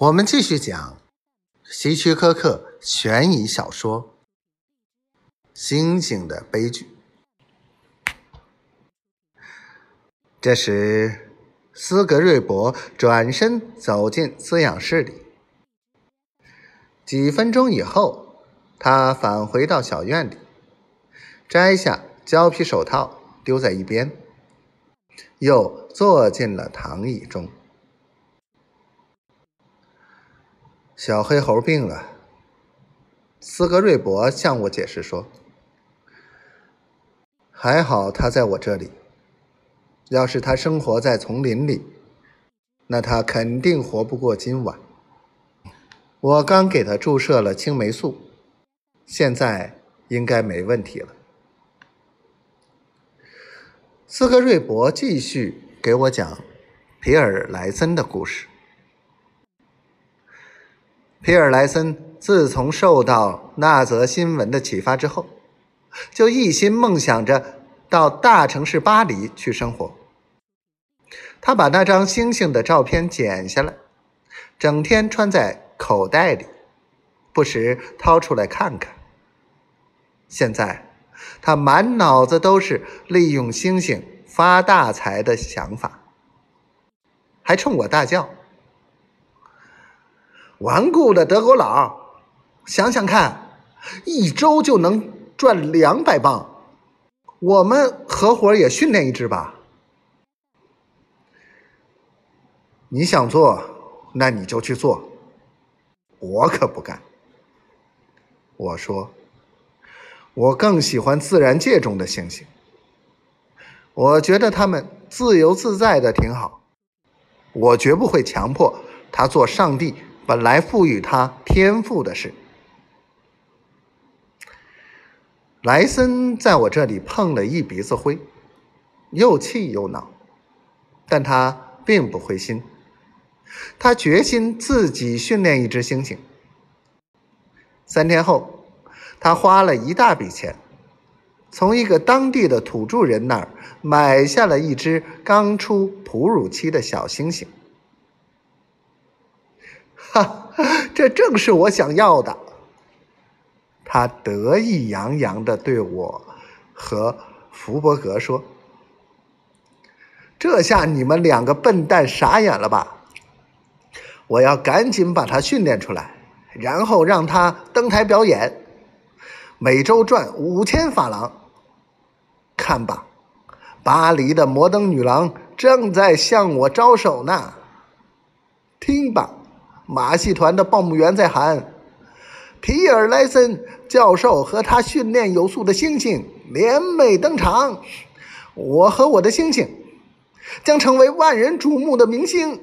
我们继续讲希区柯克悬疑小说《星星的悲剧》。这时，斯格瑞伯转身走进饲养室里。几分钟以后，他返回到小院里，摘下胶皮手套丢在一边，又坐进了躺椅中。小黑猴病了，斯格瑞伯向我解释说：“还好他在我这里。要是他生活在丛林里，那他肯定活不过今晚。我刚给他注射了青霉素，现在应该没问题了。”斯格瑞伯继续给我讲皮尔莱森的故事。皮尔莱森自从受到那则新闻的启发之后，就一心梦想着到大城市巴黎去生活。他把那张星星的照片剪下来，整天穿在口袋里，不时掏出来看看。现在，他满脑子都是利用星星发大财的想法，还冲我大叫。顽固的德国佬，想想看，一周就能赚两百磅。我们合伙也训练一只吧。你想做，那你就去做，我可不干。我说，我更喜欢自然界中的星星。我觉得他们自由自在的挺好。我绝不会强迫他做上帝。本来赋予他天赋的事，莱森在我这里碰了一鼻子灰，又气又恼，但他并不灰心，他决心自己训练一只猩猩。三天后，他花了一大笔钱，从一个当地的土著人那儿买下了一只刚出哺乳期的小猩猩。哈，这正是我想要的。他得意洋洋的对我和福伯格说：“这下你们两个笨蛋傻眼了吧？我要赶紧把他训练出来，然后让他登台表演，每周赚五千法郎。看吧，巴黎的摩登女郎正在向我招手呢。听吧。”马戏团的报幕员在喊：“皮尔莱森教授和他训练有素的猩猩联袂登场，我和我的猩猩将成为万人瞩目的明星。”